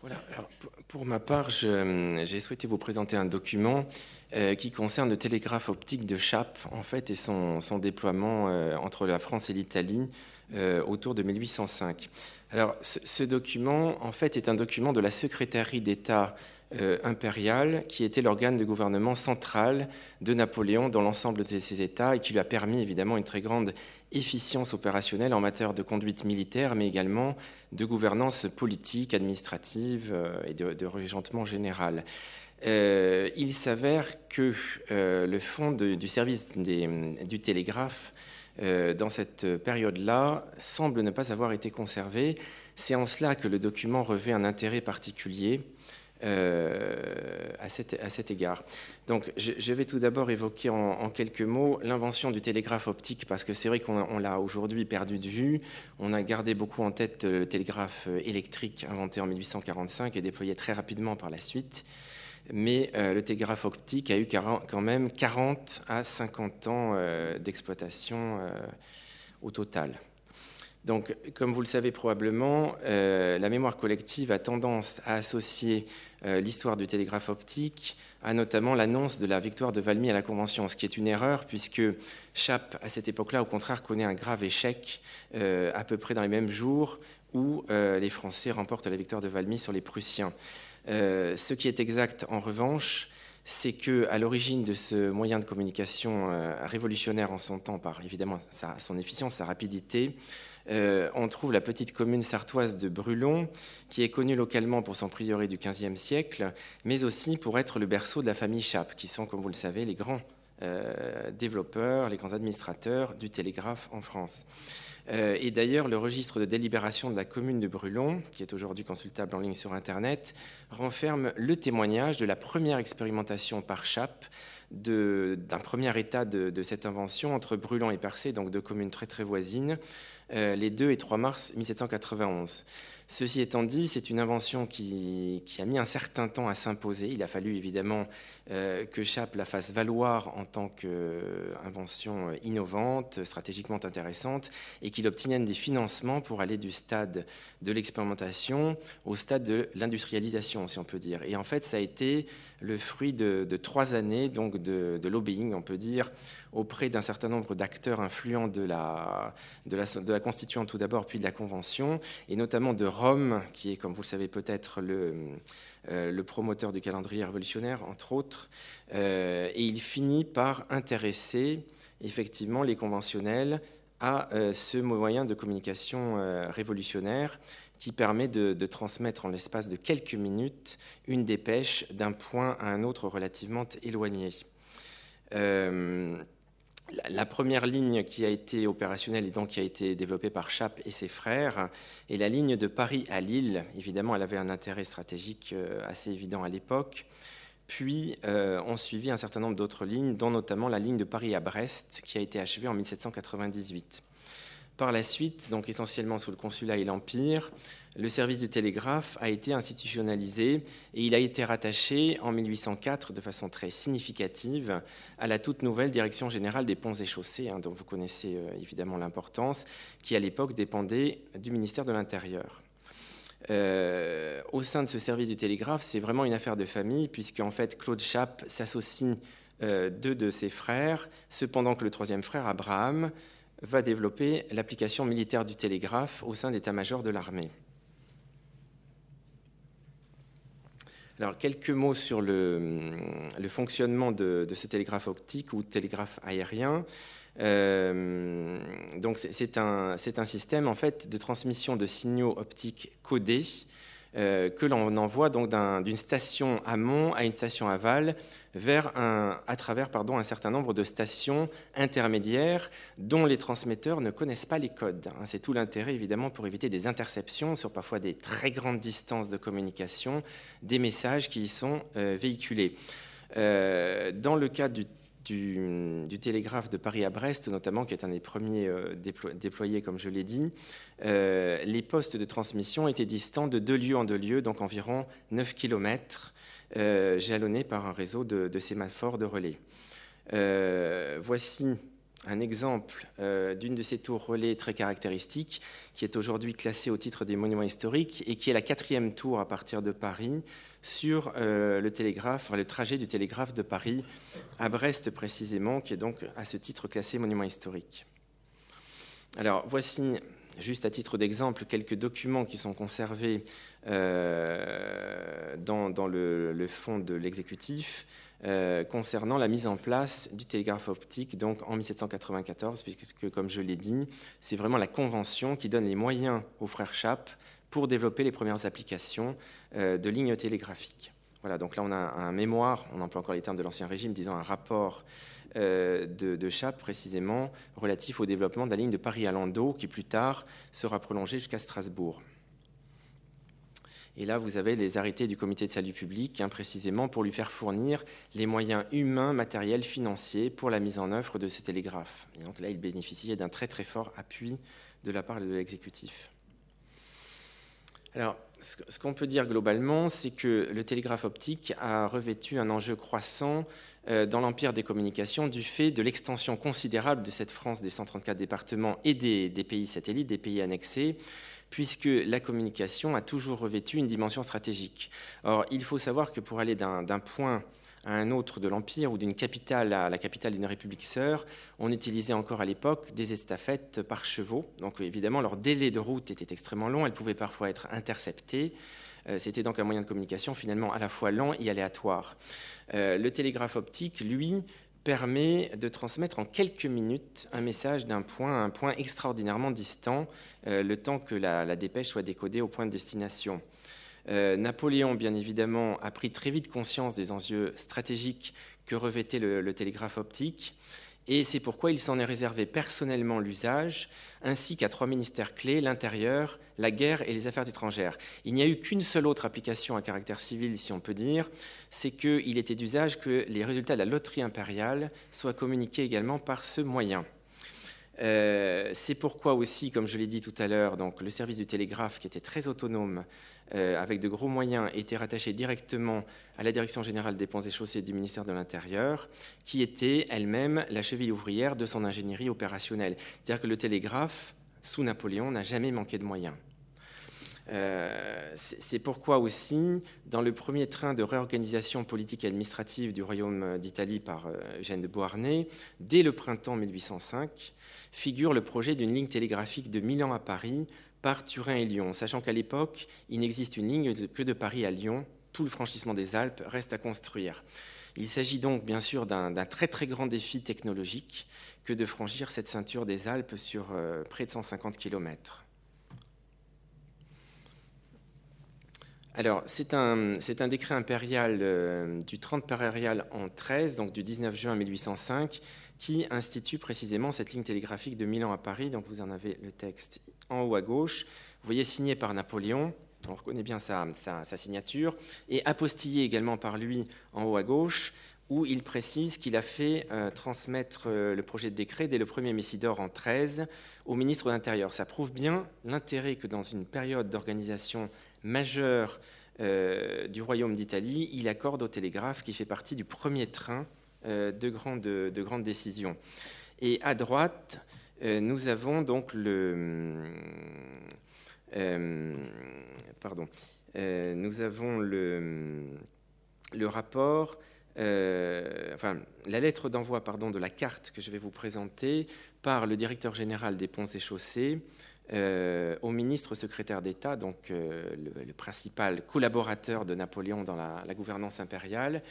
Voilà, alors pour ma part, j'ai souhaité vous présenter un document euh, qui concerne le télégraphe optique de Chappe, en fait, et son, déploiement euh, entre la France et l'Italie euh, autour de 1805. Alors, ce, document, en fait, est un document de la secrétairie d'État impériale, qui était l'organe de gouvernement central de Napoléon dans l'ensemble de ses États et qui lui a permis évidemment une très grande efficience opérationnelle en matière de conduite militaire, mais également de gouvernance politique, administrative euh, et de, de général. Euh, il s'avère que euh, le fonds du service du télégraphe dans cette période-là semble ne pas avoir été conservé. C'est en cela que le document revêt un intérêt particulier euh, à, cet, égard. Donc, je, vais tout d'abord évoquer en, quelques mots l'invention du télégraphe optique, parce que c'est vrai qu'on l'a aujourd'hui perdu de vue. On a gardé beaucoup en tête le télégraphe électrique inventé en 1845 et déployé très rapidement par la suite. Mais euh, le télégraphe optique a eu quand même 40 à 50 ans euh, d'exploitation au total. Donc, comme vous le savez probablement, euh, la mémoire collective a tendance à associer euh, l'histoire du télégraphe optique à notamment l'annonce de la victoire de Valmy à la Convention, ce qui est une erreur puisque Chappe, à cette époque-là, au contraire, connaît un grave échec euh, à peu près dans les mêmes jours où les Français remportent la victoire de Valmy sur les Prussiens. ce qui est exact, en revanche, c'est que à l'origine de ce moyen de communication révolutionnaire en son temps, par évidemment son efficience, sa rapidité, euh, on trouve la petite commune sartoise de Brulon, qui est connue localement pour son prieuré du XVe siècle, mais aussi pour être le berceau de la famille Chappe, qui sont, comme vous le savez, les grands euh, développeurs, les grands administrateurs du télégraphe en France. Euh, et d'ailleurs, le registre de délibération de la commune de Brulon, qui est aujourd'hui consultable en ligne sur Internet, renferme le témoignage de la première expérimentation par Chappe d'un premier état de, cette invention entre Brulon et Percé, donc deux communes très très voisines, euh, les 2 et 3 mars 1791. Ceci étant dit, c'est une invention qui, a mis un certain temps à s'imposer. Il a fallu évidemment euh, que Chappe la fasse valoir en tant qu'invention innovante, stratégiquement intéressante, et qu'il obtienne des financements pour aller du stade de l'expérimentation au stade de l'industrialisation, si on peut dire. Et en fait, ça a été le fruit de, trois années donc de, de, lobbying, on peut dire, auprès d'un certain nombre d'acteurs influents de la, de la, constituante tout d'abord, puis de la Convention, et notamment de Rome, qui est, comme vous le savez peut-être, le, euh, le promoteur du calendrier révolutionnaire, entre autres, euh, et il finit par intéresser effectivement les conventionnels à euh, ce moyen de communication révolutionnaire qui permet de, transmettre en l'espace de quelques minutes une dépêche d'un point à un autre relativement éloigné. La première ligne qui a été opérationnelle et donc qui a été développée par Chappe et ses frères est la ligne de Paris à Lille. Évidemment, elle avait un intérêt stratégique euh, assez évident à l'époque. Puis euh, ont suivi un certain nombre d'autres lignes, dont notamment la ligne de Paris à Brest, qui a été achevée en 1798. Par la suite, donc essentiellement sous le consulat et l'Empire, le service du télégraphe a été institutionnalisé et il a été rattaché en 1804 de façon très significative à la toute nouvelle Direction générale des ponts et chaussées, hein, dont vous connaissez euh, évidemment l'importance, qui à l'époque dépendait du ministère de l'Intérieur. Euh, au sein de ce service du télégraphe, c'est vraiment une affaire de famille, puisque en fait Claude Chappe s'associe euh, deux de ses frères, cependant que le troisième frère, Abraham, va développer l'application militaire du télégraphe au sein d'état-major de l'armée. Alors, quelques mots sur le, fonctionnement de, ce télégraphe optique ou télégraphe aérien. Euh, c'est un, un, système en fait de transmission de signaux optiques codés euh, que l'on envoie donc d'une station amont à une station aval vers un, à travers pardon, un certain nombre de stations intermédiaires dont les transmetteurs ne connaissent pas les codes. Hein. C'est tout l'intérêt évidemment pour éviter des interceptions sur parfois des très grandes distances de communication des messages qui y sont euh, véhiculés. Euh, dans le cas du du, télégraphe de Paris à Brest, notamment, qui est un des premiers euh, déployés, comme je l'ai dit, euh, les postes de transmission étaient distants de deux lieux en deux lieux, donc environ 9 km, euh, jalonnés par un réseau de, sémaphores de relais. voici un exemple euh, d'une de ces tours relais très caractéristiques, qui est aujourd'hui classée au titre des monuments historiques et qui est la quatrième tour à partir de Paris sur euh, le le trajet du télégraphe de Paris à Brest précisément, qui est donc à ce titre classé monument historique. Alors voici juste à titre d'exemple, quelques documents qui sont conservés euh, dans, le, fond de l'exécutif euh, concernant la mise en place du télégraphe optique donc en 1794, puisque, comme je l'ai dit, c'est vraiment la convention qui donne les moyens aux frères Chappe pour développer les premières applications euh, de lignes télégraphiques. Voilà, donc là on a un mémoire, on emploie encore les termes de l'Ancien Régime, disant un rapport euh, de, de précisément relatif au développement de la ligne de Paris à Landau qui plus tard sera prolongée jusqu'à Strasbourg. Et là, vous avez les arrêtés du comité de salut public, hein, précisément pour lui faire fournir les moyens humains, matériels, financiers pour la mise en œuvre de ce télégraphe. Et donc là, il bénéficiait d'un très très fort appui de la part de l'exécutif. Alors, ce qu'on peut dire globalement, c'est que le télégraphe optique a revêtu un enjeu croissant euh, dans l'empire des communications du fait de l'extension considérable de cette France des 134 départements et des, pays satellites, des pays annexés, puisque la communication a toujours revêtu une dimension stratégique. Or, il faut savoir que pour aller d'un point à un autre de l'Empire ou d'une capitale à la capitale d'une république sœur, on utilisait encore à l'époque des estafettes par chevaux. Donc évidemment, leur délai de route était extrêmement long, elles pouvaient parfois être interceptées. Euh, c'était donc un moyen de communication finalement à la fois lent et aléatoire. Euh, le télégraphe optique, lui, permet de transmettre en quelques minutes un message d'un point à un point extraordinairement distant, euh, le temps que la, dépêche soit décodée au point de destination. Euh, Napoléon, bien évidemment, a pris très vite conscience des enjeux stratégiques que revêtait le, télégraphe optique. Et c'est pourquoi il s'en est réservé personnellement l'usage, ainsi qu'à trois ministères clés, l'intérieur, la guerre et les affaires étrangères. Il n'y a eu qu'une seule autre application à caractère civil, si on peut dire, c'est qu'il était d'usage que les résultats de la loterie impériale soient communiqués également par ce moyen. Euh, c'est pourquoi aussi, comme je l'ai dit tout à l'heure, donc le service du télégraphe, qui était très autonome, euh, avec de gros moyens, était rattaché directement à la Direction générale des ponts et chaussées du ministère de l'Intérieur, qui était elle-même la cheville ouvrière de son ingénierie opérationnelle. C'est-à-dire que le télégraphe, sous Napoléon, n'a jamais manqué de moyens. Euh, c'est pourquoi aussi, dans le premier train de réorganisation politique et administrative du Royaume d'Italie par Eugène de Beauharnais, dès le printemps 1805, figure le projet d'une ligne télégraphique de Milan à Paris par Turin et Lyon, sachant qu'à l'époque, il n'existe une ligne que de Paris à Lyon. Tout le franchissement des Alpes reste à construire. Il s'agit donc bien sûr d'un très très grand défi technologique que de franchir cette ceinture des Alpes sur euh, près de 150 km. Alors, c'est un, décret impérial euh, du 30 périal en 13, donc du 19 juin 1805, qui institue précisément cette ligne télégraphique de Milan à Paris. Donc vous en avez le texte en haut à gauche. Vous voyez signé par Napoléon. On reconnaît bien sa, signature. Et apostillé également par lui en haut à gauche, où il précise qu'il a fait euh, transmettre euh, le projet de décret dès le 1er Messidor en 13 au ministre de l'Intérieur. Ça prouve bien l'intérêt que dans une période d'organisation majeure euh, du Royaume d'Italie, il accorde au télégraphe qui fait partie du premier train euh, de, grandes, de décisions. Et à droite, euh, nous avons donc le. Pardon. nous avons le rapport. enfin, la lettre d'envoi pardon, de la carte que je vais vous présenter par le directeur général des ponts et chaussées au ministre secrétaire d'État, donc le, principal collaborateur de Napoléon dans la, la gouvernance impériale,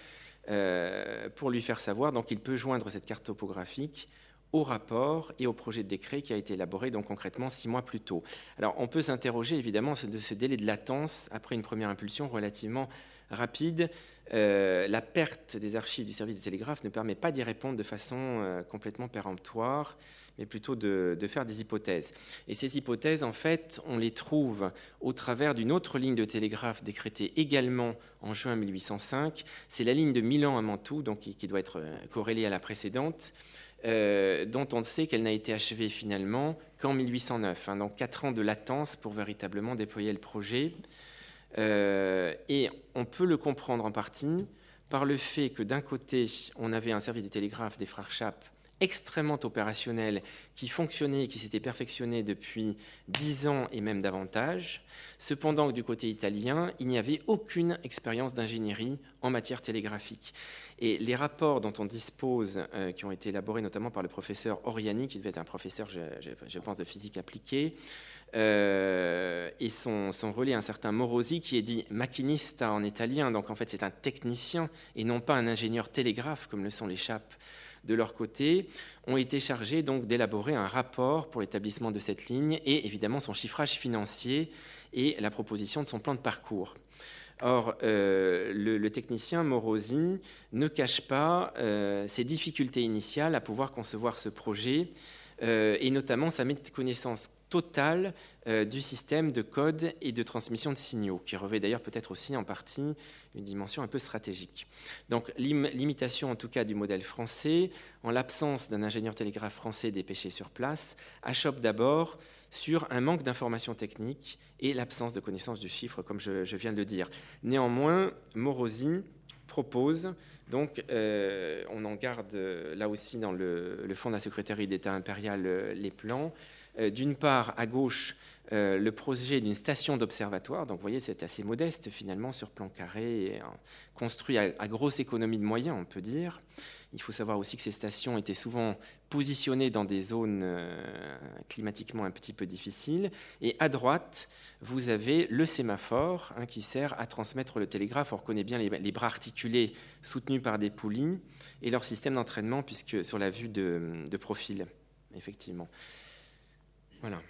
euh, pour lui faire savoir. Donc il peut joindre cette carte topographique au rapport et au projet de décret qui a été élaboré donc concrètement six mois plus tôt. Alors on peut s'interroger évidemment de ce délai de latence après une première impulsion relativement rapide. Euh, la perte des archives du service des télégraphes ne permet pas d'y répondre de façon euh, complètement péremptoire mais plutôt de, faire des hypothèses. Et ces hypothèses, en fait, on les trouve au travers d'une autre ligne de télégraphe décrétée également en juin 1805. C'est la ligne de Milan à Mantoue, donc qui, doit être euh, corrélée à la précédente. Dont on sait qu'elle n'a été achevée finalement qu'en 1809, hein, donc quatre ans de latence pour véritablement déployer le projet. Euh, et on peut le comprendre en partie par le fait que d'un côté, on avait un service de télégraphe des frères Chappe extrêmement opérationnel qui fonctionnait et qui s'était perfectionné depuis dix ans et même davantage. Cependant, du côté italien, il n'y avait aucune expérience d'ingénierie en matière télégraphique. Et les rapports dont on dispose, euh, qui ont été élaborés notamment par le professeur Oriani, qui devait être un professeur, je, pense, de physique appliquée, euh, et son, relais, un certain Morosi, qui est dit machinista en italien, donc en fait c'est un technicien et non pas un ingénieur télégraphe comme le sont les chapes de leur côté, ont été chargés d'élaborer un rapport pour l'établissement de cette ligne et évidemment son chiffrage financier et la proposition de son plan de parcours. Or, euh, le, technicien Morosi ne cache pas euh, ses difficultés initiales à pouvoir concevoir ce projet, et notamment sa méconnaissance totale euh, du système de code et de transmission de signaux, qui revêt d'ailleurs peut-être aussi en partie une dimension un peu stratégique. Donc l'imitation en tout cas du modèle français, en l'absence d'un ingénieur télégraphe français dépêché sur place, achoppe d'abord sur un manque d'informations techniques et l'absence de connaissance du chiffre, comme je, viens de le dire. Néanmoins, Morosi propose, donc euh, on en garde là aussi dans le, le fonds de la secrétaire d'État impériale les plans, euh, d'une part, à gauche, euh, le projet d'une station d'observatoire. Donc, vous voyez, c'est assez modeste finalement sur plan carré, et, construit à, grosse économie de moyens, on peut dire. Il faut savoir aussi que ces stations étaient souvent positionnées dans des zones euh, climatiquement un petit peu difficiles. Et à droite, vous avez le sémaphore hein, qui sert à transmettre le télégraphe. On reconnaît bien les, bras articulés soutenus par des poulies et leur système d'entraînement, puisque sur la vue de profil, effectivement. Voilà.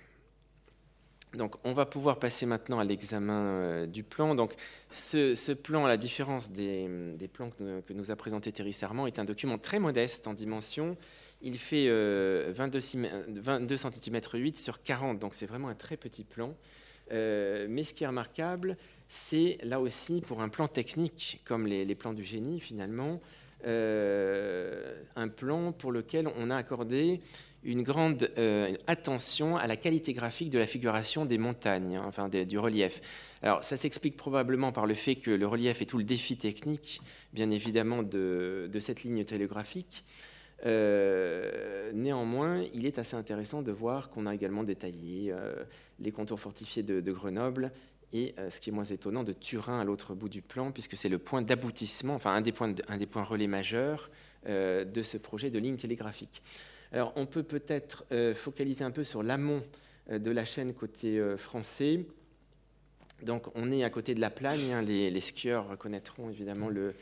Donc, on va pouvoir passer maintenant à l'examen euh, du plan. Donc, ce, plan, à la différence des, plans que, nous a présenté Thierry Serment, est un document très modeste en dimension. Il fait 22, cm 8 sur 40, donc c'est vraiment un très petit plan. Euh, mais ce qui est remarquable, c'est là aussi, pour un plan technique, comme les, plans du génie finalement, euh, un plan pour lequel on a accordé une grande euh, attention à la qualité graphique de la figuration des montagnes, hein, enfin du relief. Alors ça s'explique probablement par le fait que le relief est tout le défi technique, bien évidemment, de, cette ligne télégraphique. Euh, néanmoins, il est assez intéressant de voir qu'on a également détaillé euh, les contours fortifiés de, Grenoble et, ce qui est moins étonnant, de Turin à l'autre bout du plan, puisque c'est le point d'aboutissement, enfin un des points, un des points relais majeurs de ce projet de ligne télégraphique. Alors on peut peut-être euh, focaliser un peu sur l'amont euh, de la chaîne côté euh, français. Donc on est à côté de la Plagne, hein. les, skieurs reconnaîtront évidemment le,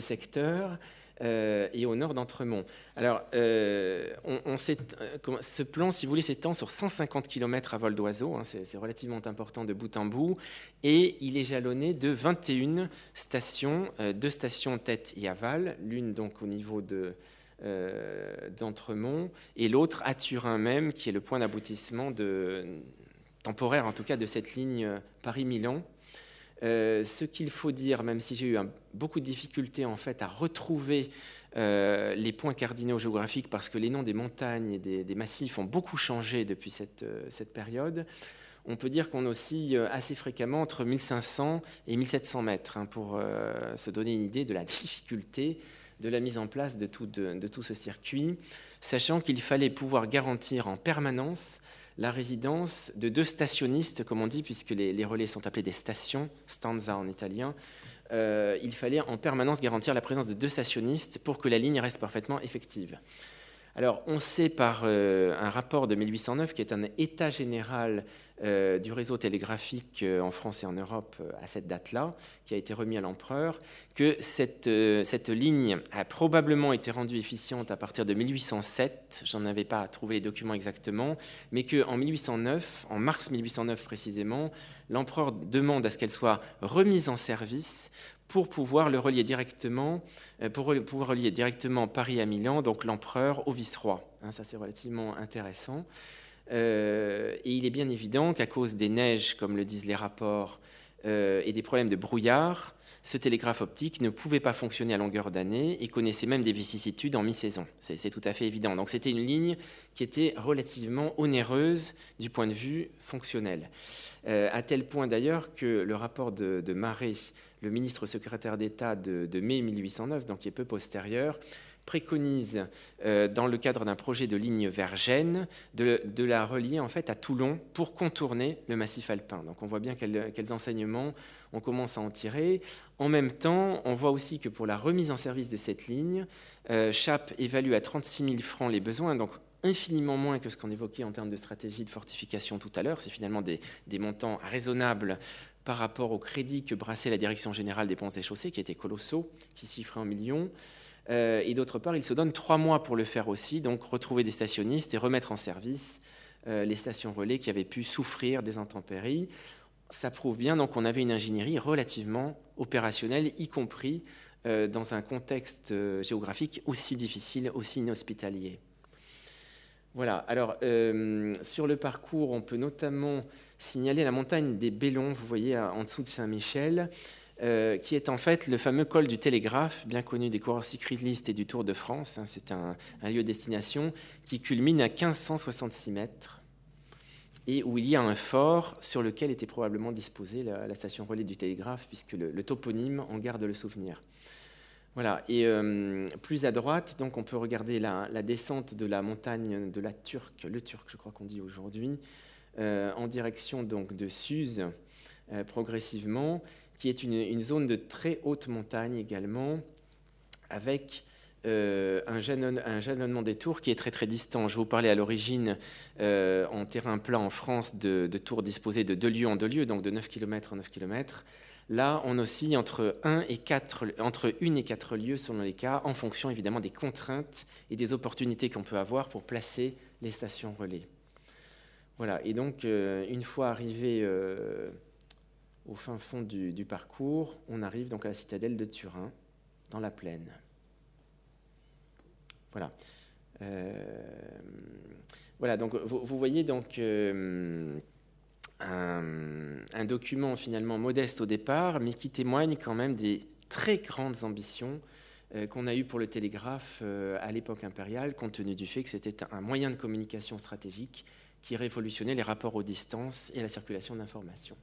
secteur, et au nord d'Entremont. Alors on, ce plan, si vous voulez, s'étend sur 150 km à vol d'oiseau, hein. c'est relativement important de bout en bout, et il est jalonné de 21 stations, deux stations tête et aval, l'une donc au niveau de d'Entremont, et l'autre à Turin même, qui est le point d'aboutissement temporaire en tout cas de cette ligne Paris-Milan. Euh, ce qu'il faut dire, même si j'ai eu beaucoup de difficultés en fait à retrouver euh, les points cardinaux géographiques, parce que les noms des montagnes et des, massifs ont beaucoup changé depuis cette, cette période, on peut dire qu'on oscille assez fréquemment entre 1500 et 1700 mètres, hein, pour se donner une idée de la difficulté de la mise en place de tout, ce circuit, sachant qu'il fallait pouvoir garantir en permanence la résidence de deux stationnistes, comme on dit, puisque les, relais sont appelés des stations, stanza en italien. Euh, il fallait en permanence garantir la présence de deux stationnistes pour que la ligne reste parfaitement effective. Alors, on sait par euh, un rapport de 1809, qui est un état général euh, du réseau télégraphique euh, en France et en Europe à cette date-là, qui a été remis à l'empereur, que cette, cette, ligne a probablement été rendue efficiente à partir de 1807. J'en avais pas trouvé les documents exactement, mais qu'en 1809, en mars 1809 précisément, l'empereur demande à ce qu'elle soit remise en service pour pouvoir le relier directement, euh, pour pouvoir relier directement Paris à Milan, donc l'empereur au vice-roi. Hein, ça, c'est relativement intéressant. Euh, et il est bien évident qu'à cause des neiges, comme le disent les rapports, euh, et des problèmes de brouillard, ce télégraphe optique ne pouvait pas fonctionner à longueur d'année et connaissait même des vicissitudes en mi-saison. C'est tout à fait évident. Donc c'était une ligne qui était relativement onéreuse du point de vue fonctionnel. à tel point d'ailleurs que le rapport de, de Marais le ministre secrétaire d'État de, mai 1809, donc qui est peu postérieur, préconise, euh, dans le cadre d'un projet de ligne vers Gênes, de, la relier en fait à Toulon pour contourner le massif alpin. Donc on voit bien quels, enseignements on commence à en tirer. En même temps, on voit aussi que pour la remise en service de cette ligne, euh, CHAP évalue à 36 000 francs les besoins, donc infiniment moins que ce qu'on évoquait en termes de stratégie de fortification tout à l'heure. C'est finalement des, montants raisonnables par rapport au crédit que brassait la Direction générale des ponts et chaussées, qui étaient colossaux, qui chiffraient en millions. Euh, et d'autre part, il se donne trois mois pour le faire aussi, donc retrouver des stationnistes et remettre en service euh, les stations relais qui avaient pu souffrir des intempéries. Ça prouve bien donc qu'on avait une ingénierie relativement opérationnelle, y compris euh, dans un contexte géographique aussi difficile, aussi inhospitalier. Voilà, alors sur le parcours, on peut notamment signaler la montagne des Bellons, vous voyez en dessous de Saint-Michel, euh, qui est en fait le fameux col du Télégraphe, bien connu des coureurs cyclistes et du Tour de France. Hein. c'est un, lieu de destination qui culmine à 1566 mètres et où il y a un fort sur lequel était probablement disposée la, station relais du Télégraphe, puisque le, toponyme en garde le souvenir. Voilà, et euh, plus à droite, donc on peut regarder la, descente de la montagne de la Turque, le Turc, je crois qu'on dit aujourd'hui, euh, en direction donc de Suse, progressivement qui est une, zone de très haute montagne également, avec euh, un, jalonnement des tours qui est très très distant. Je vous parlais à l'origine euh, en terrain plat en France de, tours disposées de deux lieux en deux lieux, donc de 9 km en 9 km. Là, on oscille entre 1 et 4, entre 1 et 4 lieux selon les cas, en fonction évidemment des contraintes et des opportunités qu'on peut avoir pour placer les stations relais. Voilà, et donc euh, une fois arrivé au fin fond du, parcours, on arrive donc à la citadelle de Turin, dans la plaine. Voilà. Euh, voilà, donc vous, voyez donc euh, un, document finalement modeste au départ, mais qui témoigne quand même des très grandes ambitions euh, qu'on a eues pour le télégraphe à l'époque impériale, compte tenu du fait que c'était un moyen de communication stratégique qui révolutionnait les rapports aux distances et la circulation d'informations.